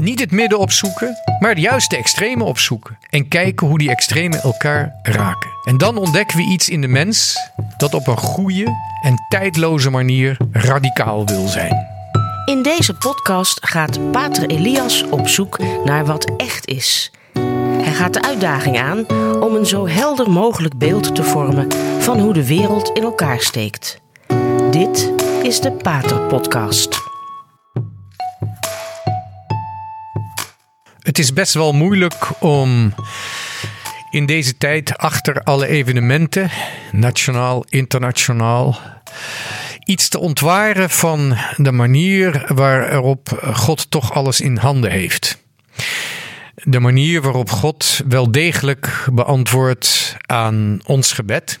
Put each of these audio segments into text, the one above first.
Niet het midden opzoeken, maar de extreme opzoeken. En kijken hoe die extremen elkaar raken. En dan ontdekken we iets in de mens dat op een goede en tijdloze manier radicaal wil zijn. In deze podcast gaat Pater Elias op zoek naar wat echt is. Hij gaat de uitdaging aan om een zo helder mogelijk beeld te vormen van hoe de wereld in elkaar steekt. Dit is de Pater Podcast. Het is best wel moeilijk om in deze tijd achter alle evenementen, nationaal, internationaal, iets te ontwaren van de manier waarop God toch alles in handen heeft. De manier waarop God wel degelijk beantwoordt aan ons gebed,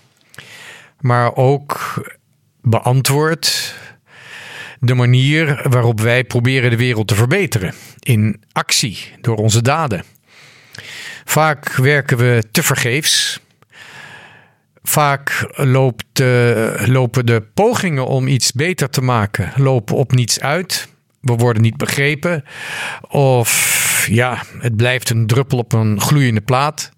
maar ook beantwoordt de manier waarop wij proberen de wereld te verbeteren. In actie, door onze daden. Vaak werken we te vergeefs. Vaak uh, lopen de pogingen om iets beter te maken lopen op niets uit. We worden niet begrepen. Of ja, het blijft een druppel op een gloeiende plaat.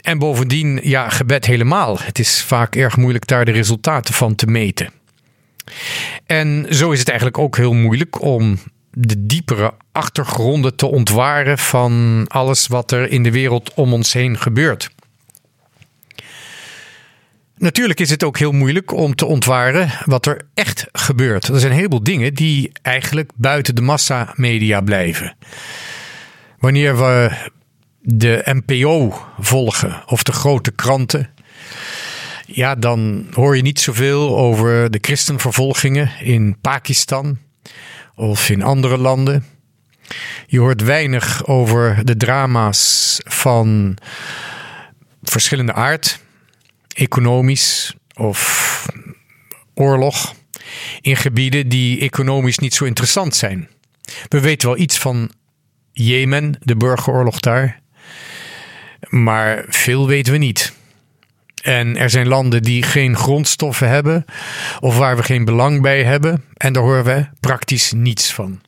En bovendien, ja, gebed helemaal. Het is vaak erg moeilijk daar de resultaten van te meten. En zo is het eigenlijk ook heel moeilijk om de diepere achtergronden te ontwaren van alles wat er in de wereld om ons heen gebeurt. Natuurlijk is het ook heel moeilijk om te ontwaren wat er echt gebeurt. Er zijn een heleboel dingen die eigenlijk buiten de massamedia blijven. Wanneer we de NPO volgen of de grote kranten, ja, dan hoor je niet zoveel over de christenvervolgingen in Pakistan of in andere landen. Je hoort weinig over de drama's van verschillende aard, economisch of oorlog, in gebieden die economisch niet zo interessant zijn. We weten wel iets van Jemen, de burgeroorlog daar, maar veel weten we niet. En er zijn landen die geen grondstoffen hebben of waar we geen belang bij hebben. En daar horen we praktisch niets van.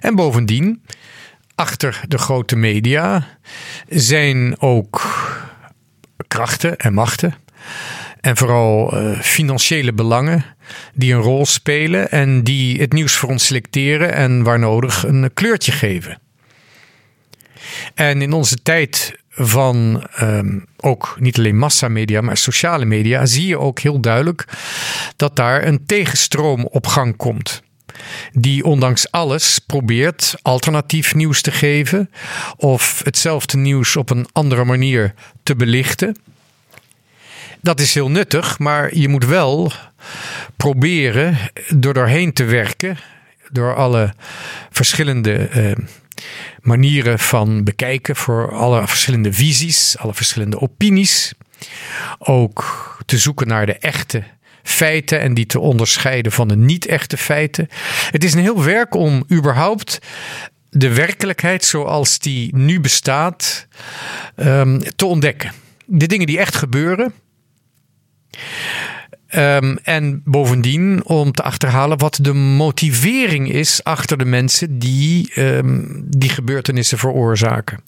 En bovendien, achter de grote media zijn ook krachten en machten. En vooral uh, financiële belangen die een rol spelen en die het nieuws voor ons selecteren en waar nodig een kleurtje geven. En in onze tijd van um, ook niet alleen massamedia, maar sociale media, zie je ook heel duidelijk dat daar een tegenstroom op gang komt. Die ondanks alles probeert alternatief nieuws te geven of hetzelfde nieuws op een andere manier te belichten. Dat is heel nuttig, maar je moet wel proberen door doorheen te werken, door alle verschillende uh, manieren van bekijken voor alle verschillende visies, alle verschillende opinies. Ook te zoeken naar de echte feiten en die te onderscheiden van de niet-echte feiten. Het is een heel werk om überhaupt de werkelijkheid zoals die nu bestaat um, te ontdekken. De dingen die echt gebeuren. Um, en bovendien om te achterhalen wat de motivering is achter de mensen die um, die gebeurtenissen veroorzaken.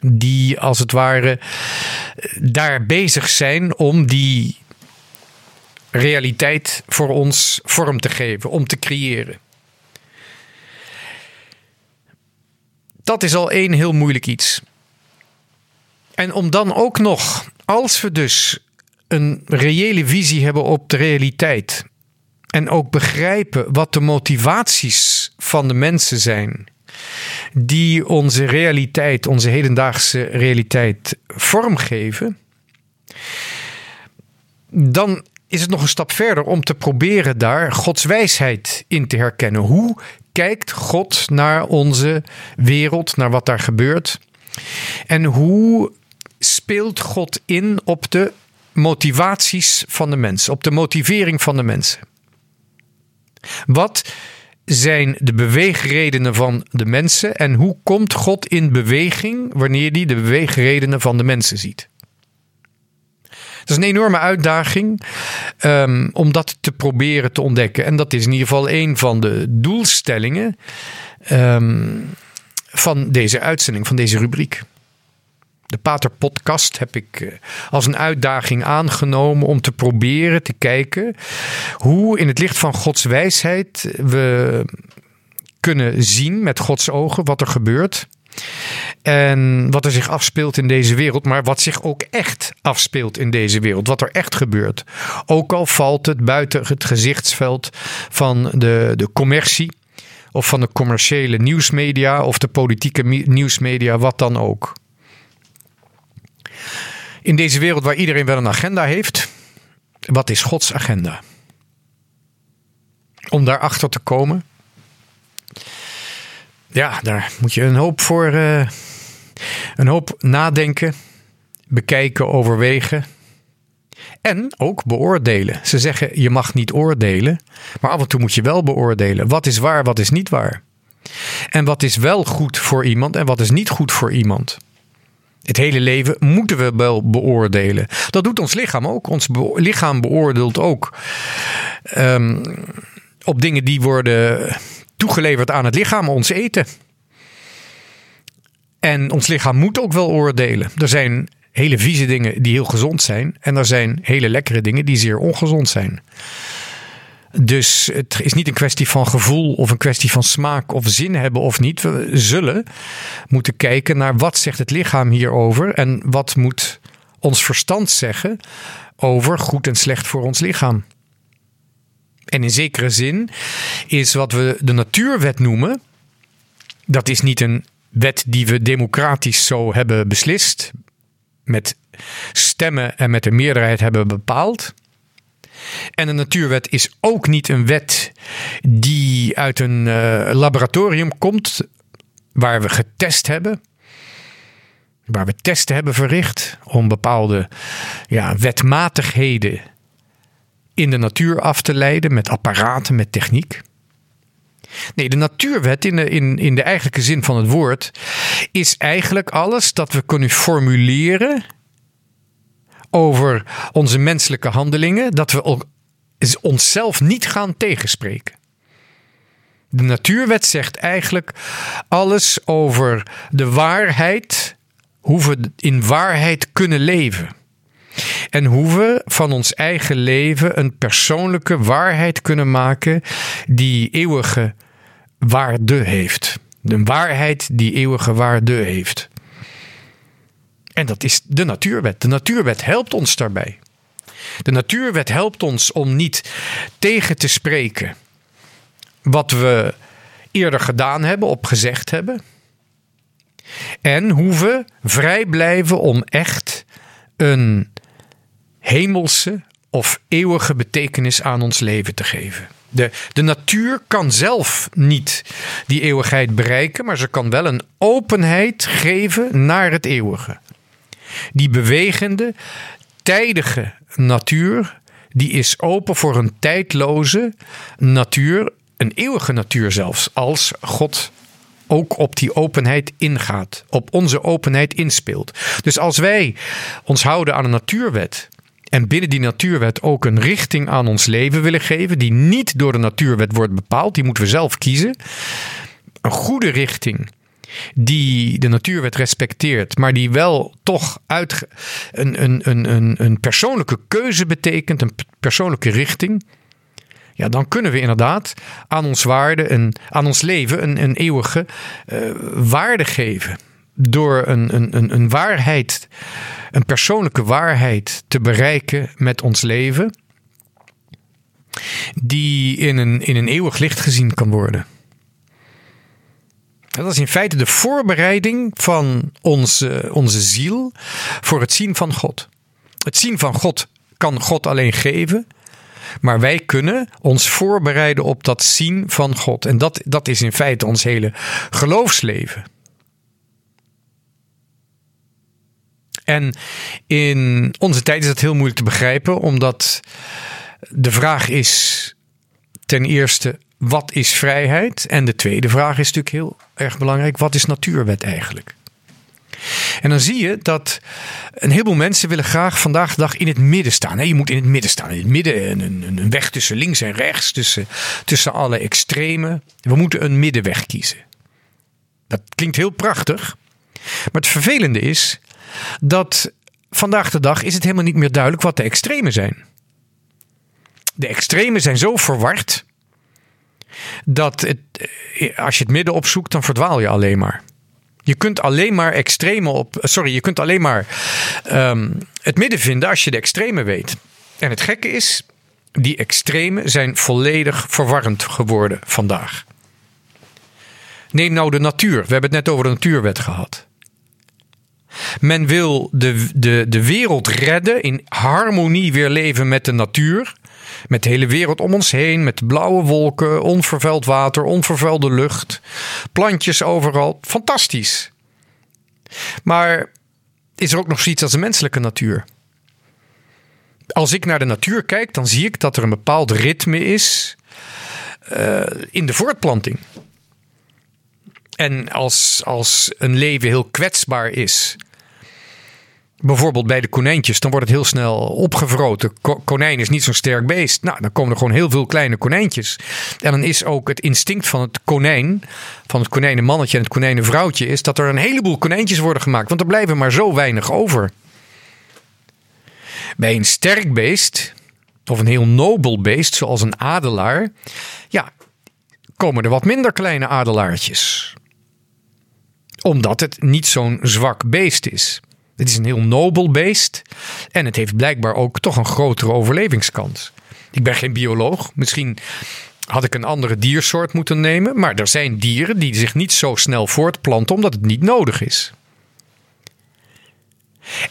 Die als het ware daar bezig zijn om die realiteit voor ons vorm te geven, om te creëren. Dat is al één heel moeilijk iets. En om dan ook nog, als we dus een reële visie hebben op de realiteit. En ook begrijpen wat de motivaties van de mensen zijn. Die onze realiteit, onze hedendaagse realiteit vormgeven. Dan is het nog een stap verder om te proberen daar Gods wijsheid in te herkennen. Hoe kijkt God naar onze wereld, naar wat daar gebeurt? En hoe speelt God in op de motivaties van de mensen, op de motivering van de mensen. Wat zijn de beweegredenen van de mensen en hoe komt God in beweging wanneer hij de beweegredenen van de mensen ziet? Dat is een enorme uitdaging um, om dat te proberen te ontdekken. En dat is in ieder geval een van de doelstellingen um, van deze uitzending, van deze rubriek. De Pater Podcast heb ik eh, als een uitdaging aangenomen om te proberen te kijken hoe in het licht van Gods wijsheid we kunnen zien met Gods ogen wat er gebeurt. En wat er zich afspeelt in deze wereld, maar wat zich ook echt afspeelt in deze wereld. Wat er echt gebeurt. Ook al valt het buiten het gezichtsveld van de, de commercie. Of van de commerciële nieuwsmedia of de politieke nieuwsmedia, wat dan ook. In deze wereld waar iedereen wel een agenda heeft, wat is Gods agenda? Om daarachter te komen, ja, daar moet je een hoop voor, uh, een hoop nadenken, bekijken, overwegen. En ook beoordelen. Ze zeggen je mag niet oordelen, maar af en toe moet je wel beoordelen. Wat is waar, wat is niet waar? En wat is wel goed voor iemand en wat is niet goed voor iemand? Het hele leven moeten we wel beoordelen. Dat doet ons lichaam ook. Ons lichaam beoordeelt ook um, op dingen die worden toegeleverd aan het lichaam, ons eten. En ons lichaam moet ook wel oordelen. Er zijn hele vieze dingen die heel gezond zijn. En er zijn hele lekkere dingen die zeer ongezond zijn. Dus het is niet een kwestie van gevoel of een kwestie van smaak of zin hebben of niet. We zullen moeten kijken naar wat zegt het lichaam hierover en wat moet ons verstand zeggen over goed en slecht voor ons lichaam. En in zekere zin is wat we de natuurwet noemen, dat is niet een wet die we democratisch zo hebben beslist, met stemmen en met de meerderheid hebben bepaald. En een natuurwet is ook niet een wet die uit een uh, laboratorium komt, waar we getest hebben. Waar we testen hebben verricht om bepaalde ja, wetmatigheden in de natuur af te leiden met apparaten, met techniek. Nee, de natuurwet in de, in, in de eigenlijke zin van het woord is eigenlijk alles dat we kunnen formuleren over onze menselijke handelingen, dat we onszelf niet gaan tegenspreken. De natuurwet zegt eigenlijk alles over de waarheid, hoe we in waarheid kunnen leven. En hoe we van ons eigen leven een persoonlijke waarheid kunnen maken die eeuwige waarde heeft. Een waarheid die eeuwige waarde heeft. En dat is de natuurwet. De natuurwet helpt ons daarbij. De natuurwet helpt ons om niet tegen te spreken wat we eerder gedaan hebben, op gezegd hebben. En hoe we vrij blijven om echt een hemelse of eeuwige betekenis aan ons leven te geven. De, de natuur kan zelf niet die eeuwigheid bereiken, maar ze kan wel een openheid geven naar het eeuwige. Die bewegende, tijdige natuur, die is open voor een tijdloze natuur, een eeuwige natuur zelfs, als God ook op die openheid ingaat, op onze openheid inspeelt. Dus als wij ons houden aan een natuurwet, en binnen die natuurwet ook een richting aan ons leven willen geven, die niet door de natuurwet wordt bepaald, die moeten we zelf kiezen. Een goede richting die de natuurwet respecteert, maar die wel toch uit een, een, een, een, persoonlijke keuze betekent, een persoonlijke richting. Ja, dan kunnen we inderdaad aan ons waarde, een, aan ons leven een, een eeuwige uh, waarde geven door een, een, een waarheid, een persoonlijke waarheid te bereiken met ons leven, die in een, in een eeuwig licht gezien kan worden. Dat is in feite de voorbereiding van onze, onze ziel voor het zien van God. Het zien van God kan God alleen geven, maar wij kunnen ons voorbereiden op dat zien van God. En dat, dat is in feite ons hele geloofsleven. En in onze tijd is dat heel moeilijk te begrijpen, omdat de vraag is ten eerste, wat is vrijheid? En de tweede vraag is natuurlijk heel erg belangrijk, wat is natuurwet eigenlijk? En dan zie je dat een heleboel mensen willen graag vandaag de dag in het midden staan. Je moet in het midden staan. In het midden een, een weg tussen links en rechts, tussen, tussen alle extremen. We moeten een middenweg kiezen. Dat klinkt heel prachtig. Maar het vervelende is dat vandaag de dag is het helemaal niet meer duidelijk wat de extremen zijn. De extremen zijn zo verward dat het, eh, als je het midden opzoekt, dan verdwaal je alleen maar. Je kunt alleen maar extreme op. Sorry, je kunt alleen maar um, het midden vinden als je de extreme weet. En het gekke is, die extremen zijn volledig verwarrend geworden vandaag. Neem nou de natuur. We hebben het net over de natuurwet gehad. Men wil de, de, de wereld redden, in harmonie weer leven met de natuur. Met de hele wereld om ons heen, met blauwe wolken, onvervuild water, onvervuilde lucht, plantjes overal. Fantastisch. Maar is er ook nog zoiets als de menselijke natuur? Als ik naar de natuur kijk, dan zie ik dat er een bepaald ritme is uh, in de voortplanting. En als, als een leven heel kwetsbaar is, bijvoorbeeld bij de konijntjes, dan wordt het heel snel opgevroten. konijn is niet zo'n sterk beest. Nou, dan komen er gewoon heel veel kleine konijntjes. En dan is ook het instinct van het konijn, van het konijnenmannetje en het konijnenvrouwtje, is dat er een heleboel konijntjes worden gemaakt. Want er blijven maar zo weinig over. Bij een sterk beest, of een heel nobel beest, zoals een adelaar, ja, komen er wat minder kleine adelaartjes. Omdat het niet zo'n zwak beest is. Het is een heel nobel beest en het heeft blijkbaar ook toch een grotere overlevingskans. Ik ben geen bioloog. Misschien had ik een andere diersoort moeten nemen. Maar er zijn dieren die zich niet zo snel voortplanten omdat het niet nodig is.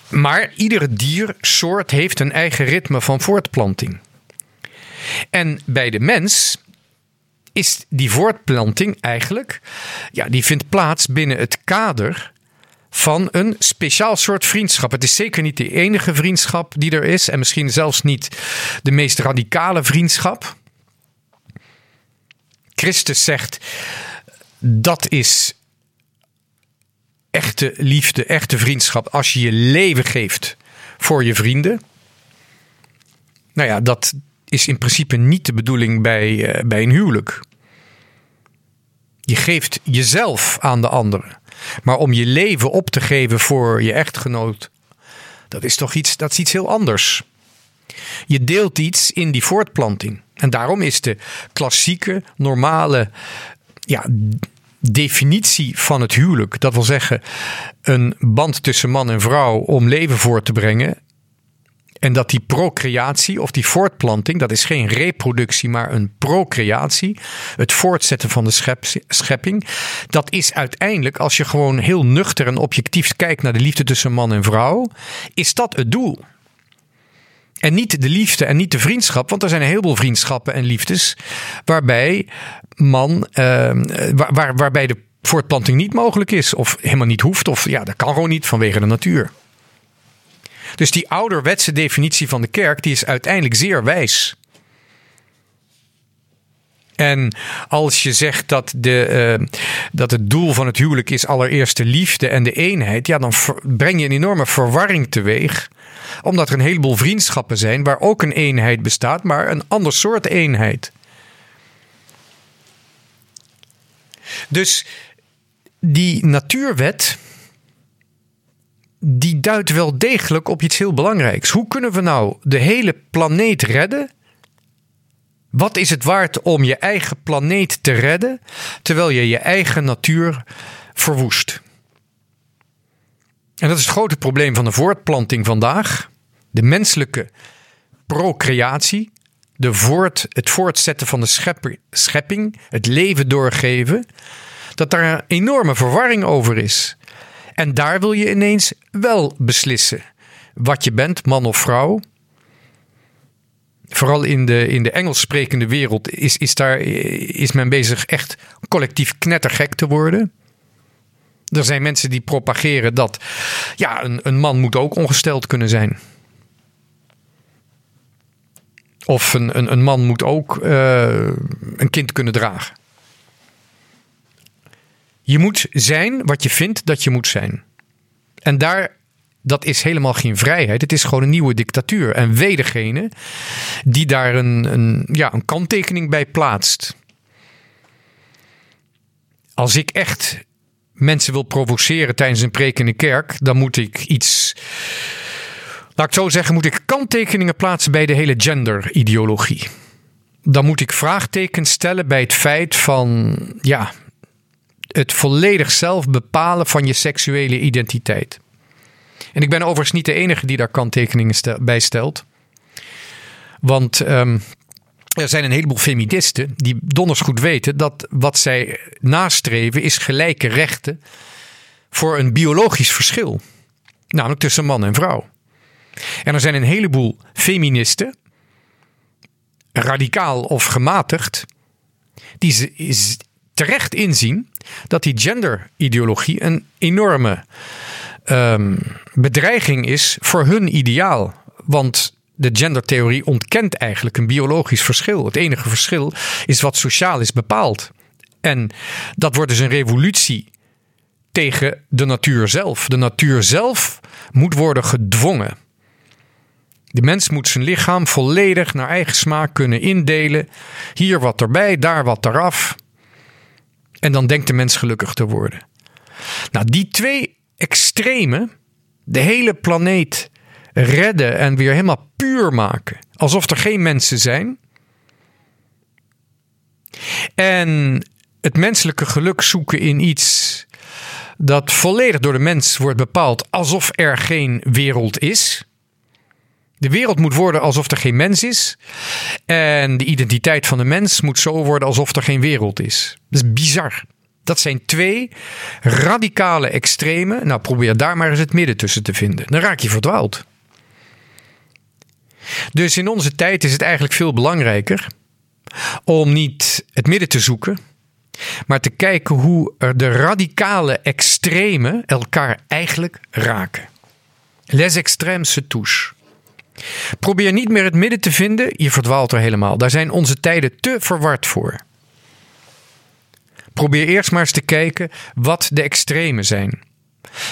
Maar iedere diersoort heeft een eigen ritme van voortplanting. En bij de mens is die voortplanting eigenlijk, ja, die vindt plaats binnen het kader van een speciaal soort vriendschap. Het is zeker niet de enige vriendschap die er is en misschien zelfs niet de meest radicale vriendschap. Christus zegt dat is echte liefde, echte vriendschap als je je leven geeft voor je vrienden. Nou ja, dat is in principe niet de bedoeling bij, eh, bij een huwelijk. Je geeft jezelf aan de anderen. Maar om je leven op te geven voor je echtgenoot, dat is toch iets, dat is iets heel anders. Je deelt iets in die voortplanting. En daarom is de klassieke, normale ja, definitie van het huwelijk, dat wil zeggen een band tussen man en vrouw om leven voor te brengen, en dat die procreatie of die voortplanting, dat is geen reproductie, maar een procreatie. Het voortzetten van de schepping. Dat is uiteindelijk, als je gewoon heel nuchter en objectief kijkt naar de liefde tussen man en vrouw, is dat het doel. En niet de liefde en niet de vriendschap, want er zijn een heleboel vriendschappen en liefdes waarbij man, uh, waar, waarbij de voortplanting niet mogelijk is of helemaal niet hoeft of ja, dat kan gewoon niet vanwege de natuur. Dus die ouderwetse definitie van de kerk, die is uiteindelijk zeer wijs. En als je zegt dat, de, uh, dat het doel van het huwelijk is allereerst de liefde en de eenheid, ja, dan breng je een enorme verwarring teweeg. Omdat er een heleboel vriendschappen zijn waar ook een eenheid bestaat, maar een ander soort eenheid. Dus die natuurwet, die duidt wel degelijk op iets heel belangrijks. Hoe kunnen we nou de hele planeet redden? Wat is het waard om je eigen planeet te redden terwijl je je eigen natuur verwoest? En dat is het grote probleem van de voortplanting vandaag. De menselijke procreatie, de voort, het voortzetten van de schepping, het leven doorgeven. Dat daar een enorme verwarring over is. En daar wil je ineens wel beslissen wat je bent, man of vrouw. Vooral in de, in de Engels sprekende wereld is, is, daar, is men bezig echt collectief knettergek te worden. Er zijn mensen die propageren dat ja, een, een man moet ook ongesteld kunnen zijn. Of een, een, een man moet ook uh, een kind kunnen dragen. Je moet zijn wat je vindt dat je moet zijn. En daar, dat is helemaal geen vrijheid. Het is gewoon een nieuwe dictatuur. En wee degene die daar een, een, ja, een kanttekening bij plaatst. Als ik echt mensen wil provoceren tijdens een preek in de kerk, dan moet ik iets. Laat ik zo zeggen, moet ik kanttekeningen plaatsen bij de hele genderideologie. Dan moet ik vraagtekens stellen bij het feit van, ja, het volledig zelf bepalen van je seksuele identiteit. En ik ben overigens niet de enige die daar kanttekeningen bij stelt. Want um, er zijn een heleboel feministen die donders goed weten dat wat zij nastreven is gelijke rechten voor een biologisch verschil. Namelijk tussen man en vrouw. En er zijn een heleboel feministen, radicaal of gematigd, die ze terecht inzien dat die genderideologie een enorme um, bedreiging is voor hun ideaal. Want de gendertheorie ontkent eigenlijk een biologisch verschil. Het enige verschil is wat sociaal is bepaald. En dat wordt dus een revolutie tegen de natuur zelf. De natuur zelf moet worden gedwongen. De mens moet zijn lichaam volledig naar eigen smaak kunnen indelen. Hier wat erbij, daar wat eraf. En dan denkt de mens gelukkig te worden. Nou, die twee extremen, de hele planeet redden en weer helemaal puur maken. Alsof er geen mensen zijn. En het menselijke geluk zoeken in iets dat volledig door de mens wordt bepaald alsof er geen wereld is. De wereld moet worden alsof er geen mens is. En de identiteit van de mens moet zo worden alsof er geen wereld is. Dat is bizar. Dat zijn twee radicale extremen. Nou, probeer daar maar eens het midden tussen te vinden. Dan raak je verdwaald. Dus in onze tijd is het eigenlijk veel belangrijker om niet het midden te zoeken, maar te kijken hoe de radicale extremen elkaar eigenlijk raken. Les extrêmes se touchent. Probeer niet meer het midden te vinden, je verdwaalt er helemaal. Daar zijn onze tijden te verward voor. Probeer eerst maar eens te kijken wat de extremen zijn.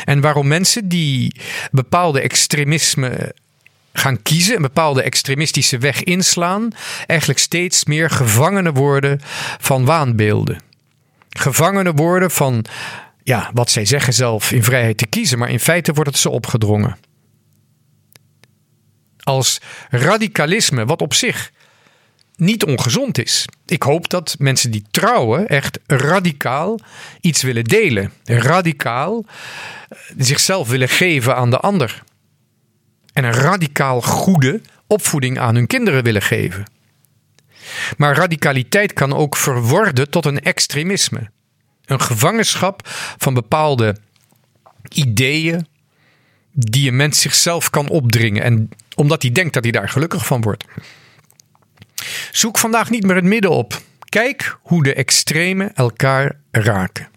En waarom mensen die bepaalde extremisme gaan kiezen, een bepaalde extremistische weg inslaan, eigenlijk steeds meer gevangenen worden van waanbeelden. Gevangenen worden van ja, wat zij zeggen zelf in vrijheid te kiezen, maar in feite wordt het ze opgedrongen. Als radicalisme, wat op zich niet ongezond is. Ik hoop dat mensen die trouwen echt radicaal iets willen delen. Radicaal eh, zichzelf willen geven aan de ander en een radicaal goede opvoeding aan hun kinderen willen geven. Maar radicaliteit kan ook verworden tot een extremisme. Een gevangenschap van bepaalde ideeën die een mens zichzelf kan opdringen. En omdat hij denkt dat hij daar gelukkig van wordt. Zoek vandaag niet meer het midden op. Kijk hoe de extremen elkaar raken.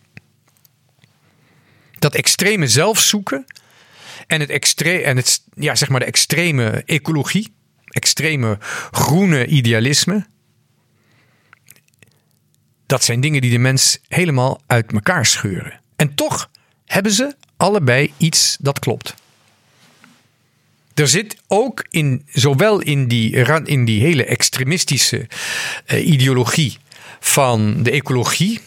Dat extreme zelf zoeken en het, extre en het ja, zeg maar de extreme ecologie, extreme groene idealisme. Dat zijn dingen die de mens helemaal uit elkaar scheuren. En toch hebben ze allebei iets dat klopt. Er zit ook in, zowel in die, in die hele extremistische uh, ideologie van de ecologie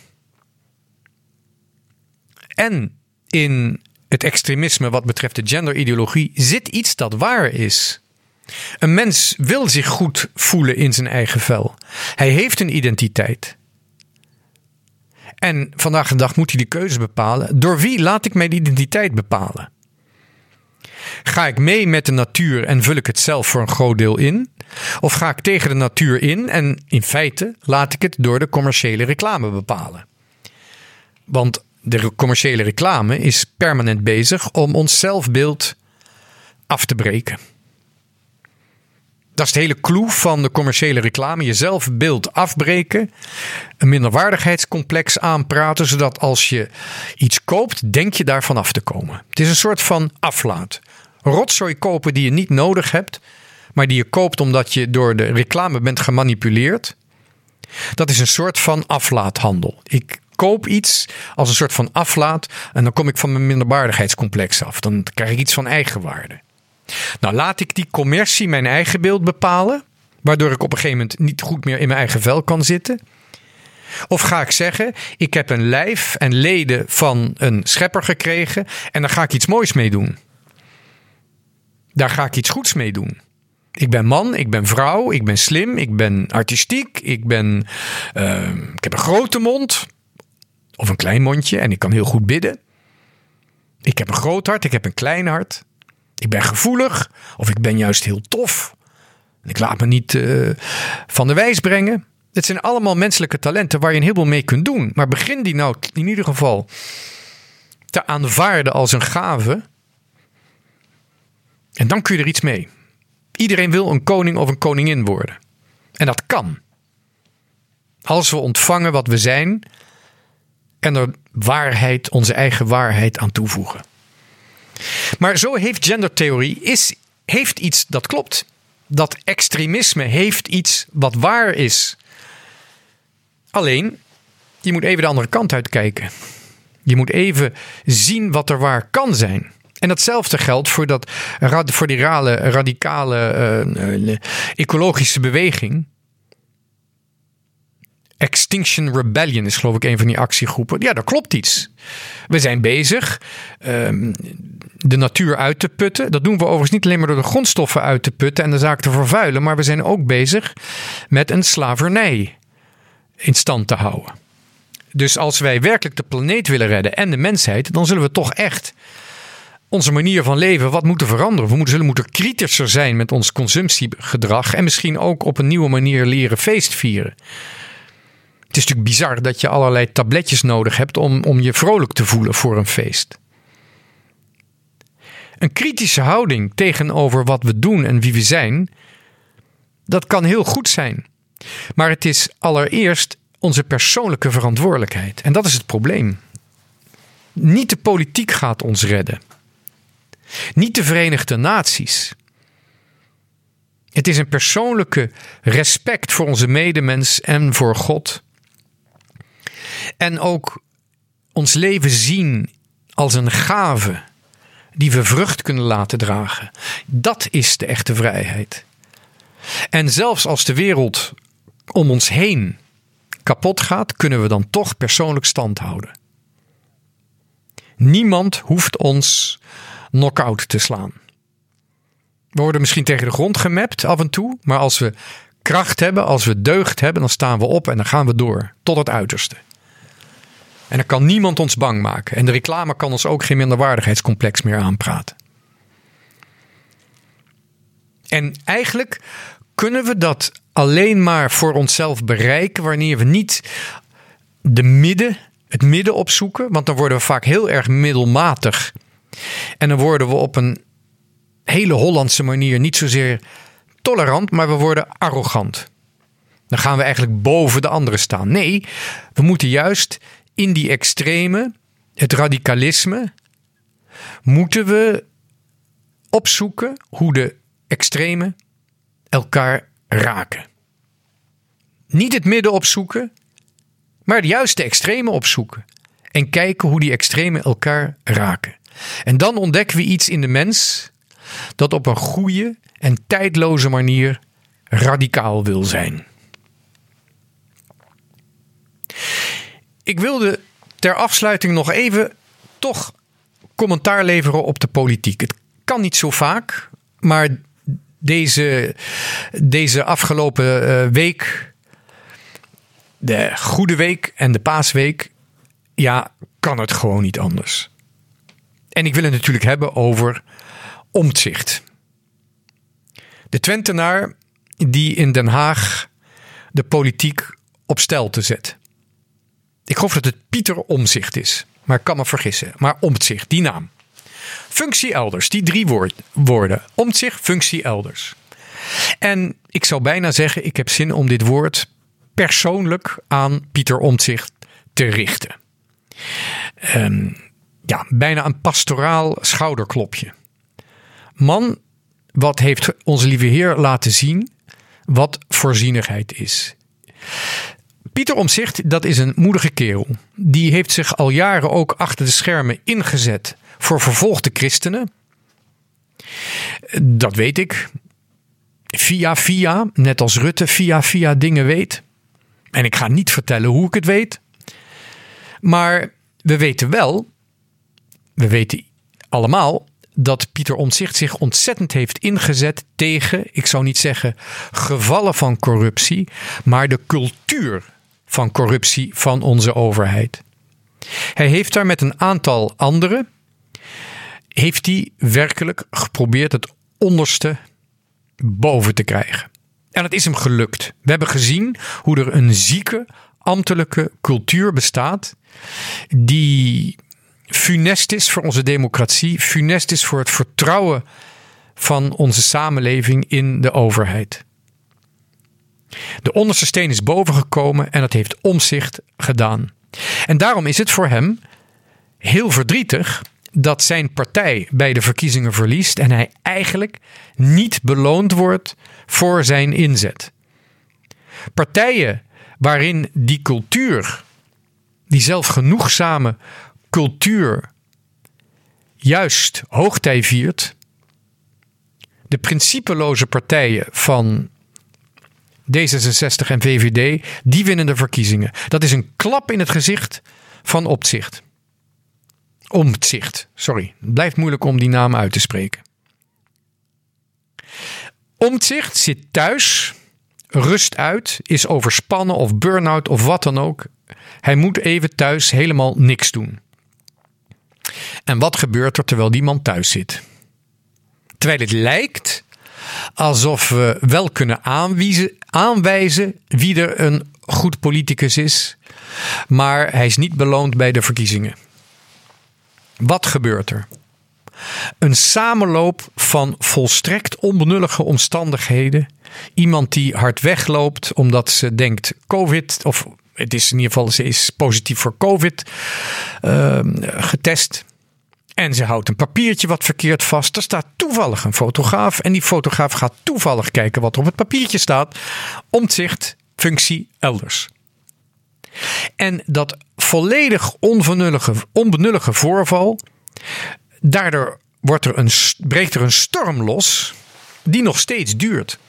en in het extremisme wat betreft de genderideologie zit iets dat waar is. Een mens wil zich goed voelen in zijn eigen vel. Hij heeft een identiteit. En vandaag de dag moet hij die keuze bepalen. Door wie laat ik mijn identiteit bepalen? Ga ik mee met de natuur en vul ik het zelf voor een groot deel in? Of ga ik tegen de natuur in en in feite laat ik het door de commerciële reclame bepalen? Want de commerciële reclame is permanent bezig om ons zelfbeeld af te breken. Dat is het hele clue van de commerciële reclame. Je zelfbeeld afbreken. Een minderwaardigheidscomplex aanpraten. Zodat als je iets koopt, denk je daarvan af te komen. Het is een soort van aflaat. Rotzooi kopen die je niet nodig hebt. Maar die je koopt omdat je door de reclame bent gemanipuleerd. Dat is een soort van aflaathandel. Ik koop iets als een soort van aflaat. En dan kom ik van mijn minderwaardigheidscomplex af. Dan krijg ik iets van eigenwaarde. Nou, laat ik die commercie mijn eigen beeld bepalen. Waardoor ik op een gegeven moment niet goed meer in mijn eigen vel kan zitten. Of ga ik zeggen, ik heb een lijf en leden van een schepper gekregen en daar ga ik iets moois mee doen. Daar ga ik iets goeds mee doen. Ik ben man, ik ben vrouw, ik ben slim, ik ben artistiek, ik, ben, uh, ik heb een grote mond of een klein mondje en ik kan heel goed bidden. Ik heb een groot hart, ik heb een klein hart. Ik ben gevoelig of ik ben juist heel tof. Ik laat me niet uh, van de wijs brengen. Het zijn allemaal menselijke talenten waar je een heleboel mee kunt doen. Maar begin die nou in ieder geval te aanvaarden als een gave. En dan kun je er iets mee. Iedereen wil een koning of een koningin worden. En dat kan. Als we ontvangen wat we zijn en er waarheid, onze eigen waarheid aan toevoegen. Maar zo heeft gendertheorie is, heeft iets dat klopt. Dat extremisme heeft iets wat waar is. Alleen, je moet even de andere kant uitkijken. Je moet even zien wat er waar kan zijn. En datzelfde geldt voor, dat, voor die rale, radicale uh, ecologische beweging. Extinction Rebellion is geloof ik een van die actiegroepen. Ja, daar klopt iets. We zijn bezig um, de natuur uit te putten. Dat doen we overigens niet alleen maar door de grondstoffen uit te putten en de zaak te vervuilen. Maar we zijn ook bezig met een slavernij in stand te houden. Dus als wij werkelijk de planeet willen redden en de mensheid, dan zullen we toch echt onze manier van leven wat moeten veranderen. We moeten, zullen moeten kritischer zijn met ons consumptiegedrag en misschien ook op een nieuwe manier leren feest vieren. Het is natuurlijk bizar dat je allerlei tabletjes nodig hebt om, om je vrolijk te voelen voor een feest. Een kritische houding tegenover wat we doen en wie we zijn, dat kan heel goed zijn. Maar het is allereerst onze persoonlijke verantwoordelijkheid. En dat is het probleem. Niet de politiek gaat ons redden. Niet de Verenigde Naties. Het is een persoonlijke respect voor onze medemens en voor God. En ook ons leven zien als een gave die we vrucht kunnen laten dragen. Dat is de echte vrijheid. En zelfs als de wereld om ons heen kapot gaat, kunnen we dan toch persoonlijk stand houden. Niemand hoeft ons knock-out te slaan. We worden misschien tegen de grond gemapt af en toe, maar als we kracht hebben, als we deugd hebben, dan staan we op en dan gaan we door tot het uiterste. En dan kan niemand ons bang maken. En de reclame kan ons ook geen minderwaardigheidscomplex meer aanpraten. En eigenlijk kunnen we dat alleen maar voor onszelf bereiken wanneer we niet de midden, het midden opzoeken. Want dan worden we vaak heel erg middelmatig. En dan worden we op een hele Hollandse manier niet zozeer tolerant, maar we worden arrogant. Dan gaan we eigenlijk boven de anderen staan. Nee, we moeten juist in die extreme, het radicalisme, moeten we opzoeken hoe de extreme elkaar raken. Niet het midden opzoeken, maar juist de extreme opzoeken. En kijken hoe die extremen elkaar raken. En dan ontdekken we iets in de mens dat op een goede en tijdloze manier radicaal wil zijn. Ik wilde ter afsluiting nog even toch commentaar leveren op de politiek. Het kan niet zo vaak, maar deze, deze afgelopen eh, week, de Goede Week en de Paasweek, ja, kan het gewoon niet anders. En ik wil het natuurlijk hebben over omzicht. De Twentenaar die in Den Haag de politiek op stel te zetten. Ik geloof dat het Pieter Omzicht is, maar ik kan me vergissen. Maar Omzicht, die naam. Functie elders, die drie woord, woorden. Omzicht, functie elders. En ik zou bijna zeggen, ik heb zin om dit woord persoonlijk aan Pieter Omtzigt te richten. Um, ja, bijna een pastoraal schouderklopje. Man, wat heeft onze lieve Heer laten zien wat voorzienigheid is. Pieter Omzicht, dat is een moedige kerel. Die heeft zich al jaren ook achter de schermen ingezet voor vervolgde christenen. Dat weet ik. Via via, net als Rutte via via dingen weet. En ik ga niet vertellen hoe ik het weet. Maar we weten wel, we weten allemaal, dat Pieter Omtzigt zich ontzettend heeft ingezet tegen, ik zou niet zeggen gevallen van corruptie, maar de cultuur van corruptie van onze overheid. Hij heeft daar met een aantal anderen, heeft hij werkelijk geprobeerd het onderste boven te krijgen. En het is hem gelukt. We hebben gezien hoe er een zieke ambtelijke cultuur bestaat die funest is voor onze democratie, funest is voor het vertrouwen van onze samenleving in de overheid. De onderste steen is bovengekomen en dat heeft omzicht gedaan. En daarom is het voor hem heel verdrietig dat zijn partij bij de verkiezingen verliest en hij eigenlijk niet beloond wordt voor zijn inzet. Partijen waarin die cultuur, die zelfgenoegzame cultuur, juist hoogtij viert, de principeloze partijen van D66 en VVD, die winnen de verkiezingen. Dat is een klap in het gezicht van opzicht. Omtzigt, sorry. Het blijft moeilijk om die naam uit te spreken. Omtzigt zit thuis, rust uit, is overspannen of burn-out of wat dan ook. Hij moet even thuis helemaal niks doen. En wat gebeurt er terwijl die man thuis zit? Terwijl het lijkt alsof we wel kunnen aanwijzen, aanwijzen wie er een goed politicus is, maar hij is niet beloond bij de verkiezingen. Wat gebeurt er? Een samenloop van volstrekt onbenullige omstandigheden. Iemand die hard wegloopt omdat ze denkt COVID, of het is in ieder geval, ze is positief voor COVID uh, getest. En ze houdt een papiertje wat verkeerd vast. Er staat toevallig een fotograaf. En die fotograaf gaat toevallig kijken wat op het papiertje staat. Omzicht, functie elders. En dat volledig onbenullige, onbenullige voorval. Daardoor wordt er een, breekt er een storm los. Die nog steeds duurt.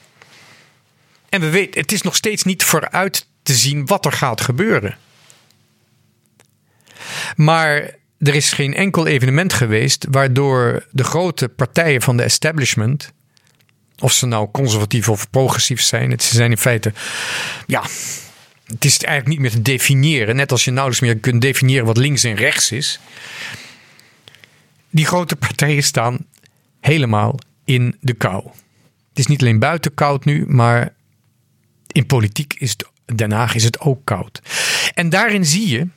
En we weten, het is nog steeds niet vooruit te zien wat er gaat gebeuren. Maar er is geen enkel evenement geweest waardoor de grote partijen van de establishment, of ze nou conservatief of progressief zijn, ze zijn in feite, ja, het is eigenlijk niet meer te definiëren. Net als je nauwelijks meer kunt definiëren wat links en rechts is. Die grote partijen staan helemaal in de kou. Het is niet alleen buiten koud nu, maar in politiek is het Den Haag is het ook koud. En daarin zie je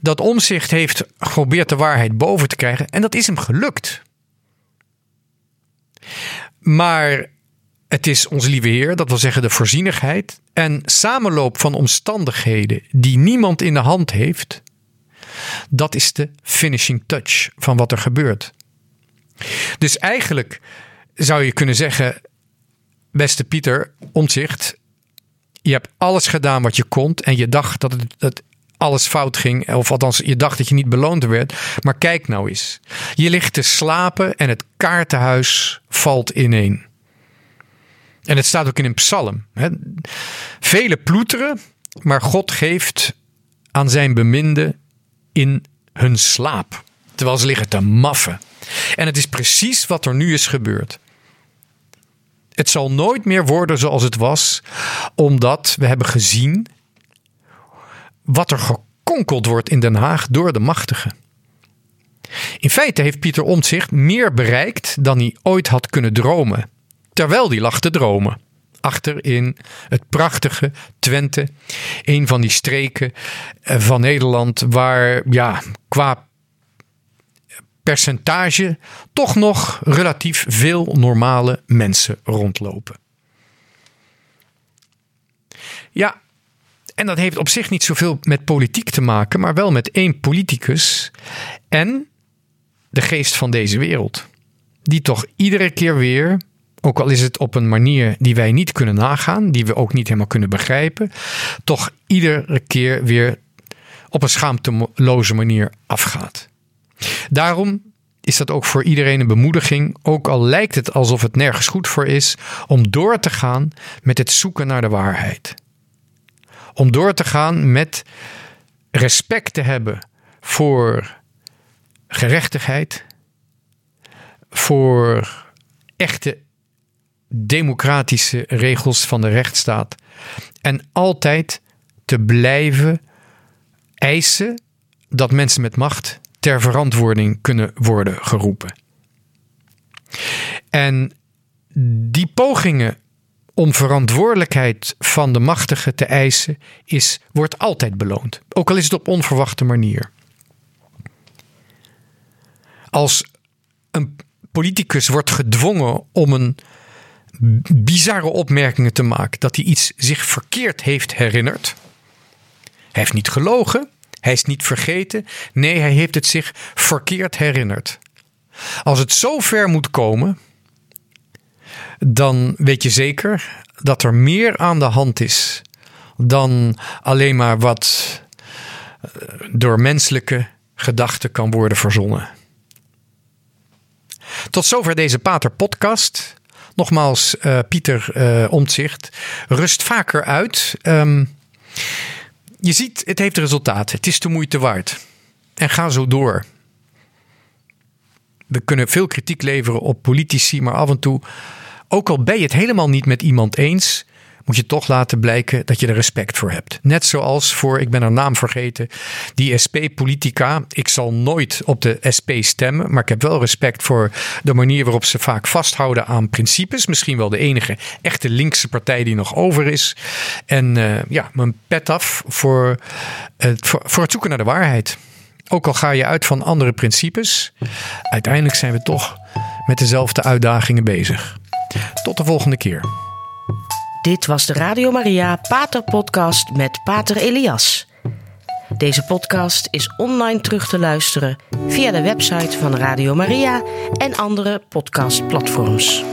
dat Omzicht heeft geprobeerd de waarheid boven te krijgen. En dat is hem gelukt. Maar het is onze lieve Heer, dat wil zeggen de voorzienigheid en samenloop van omstandigheden die niemand in de hand heeft. Dat is de finishing touch van wat er gebeurt. Dus eigenlijk zou je kunnen zeggen, beste Pieter Omtzigt, je hebt alles gedaan wat je kon en je dacht dat, het, alles fout ging. Of althans, je dacht dat je niet beloond werd. Maar kijk nou eens. Je ligt te slapen en het kaartenhuis valt ineen. En het staat ook in een psalm. Hè. Vele ploeteren, maar God geeft aan zijn beminde in hun slaap. Terwijl ze liggen te maffen. En het is precies wat er nu is gebeurd. Het zal nooit meer worden zoals het was, omdat we hebben gezien wat er gekonkeld wordt in Den Haag door de machtigen. In feite heeft Pieter Omtzigt meer bereikt dan hij ooit had kunnen dromen, terwijl hij lag te dromen. Achter in het prachtige Twente, een van die streken eh, van Nederland waar ja, qua percentage toch nog relatief veel normale mensen rondlopen. Ja, en dat heeft op zich niet zoveel met politiek te maken, maar wel met één politicus en de geest van deze wereld. Die toch iedere keer weer ook al is het op een manier die wij niet kunnen nagaan, die we ook niet helemaal kunnen begrijpen, toch iedere keer weer op een schaamteloze manier afgaat. Daarom is dat ook voor iedereen een bemoediging, ook al lijkt het alsof het nergens goed voor is, om door te gaan met het zoeken naar de waarheid. Om door te gaan met respect te hebben voor gerechtigheid, voor echte democratische regels van de rechtsstaat en altijd te blijven eisen dat mensen met macht ter verantwoording kunnen worden geroepen. En die pogingen om verantwoordelijkheid van de machtigen te eisen, is, wordt altijd beloond. Ook al is het op onverwachte manier. Als een politicus wordt gedwongen om een bizarre opmerkingen te maken, dat hij iets zich verkeerd heeft herinnerd. Hij heeft niet gelogen, hij is niet vergeten. Nee, hij heeft het zich verkeerd herinnerd. Als het zo ver moet komen, dan weet je zeker dat er meer aan de hand is dan alleen maar wat eh, door menselijke gedachten kan worden verzonnen. Tot zover deze Pater podcast. Nogmaals, uh, Pieter uh, Omtzigt. Rust vaker uit. Um, je ziet, het heeft resultaat. Het is de moeite waard. En ga zo door. We kunnen veel kritiek leveren op politici, maar af en toe, ook al ben je het helemaal niet met iemand eens, moet je toch laten blijken dat je er respect voor hebt. Net zoals voor, ik ben haar naam vergeten, die SP-politica. Ik zal nooit op de SP stemmen, maar ik heb wel respect voor de manier waarop ze vaak vasthouden aan principes. Misschien wel de enige echte linkse partij die nog over is. En uh, ja, mijn pet af voor, uh, voor, voor het zoeken naar de waarheid. Ook al ga je uit van andere principes, uiteindelijk zijn we toch met dezelfde uitdagingen bezig. Tot de volgende keer. Dit was de Radio Maria Pater Podcast met Pater Elias. Deze podcast is online terug te luisteren via de website van Radio Maria en andere podcastplatforms.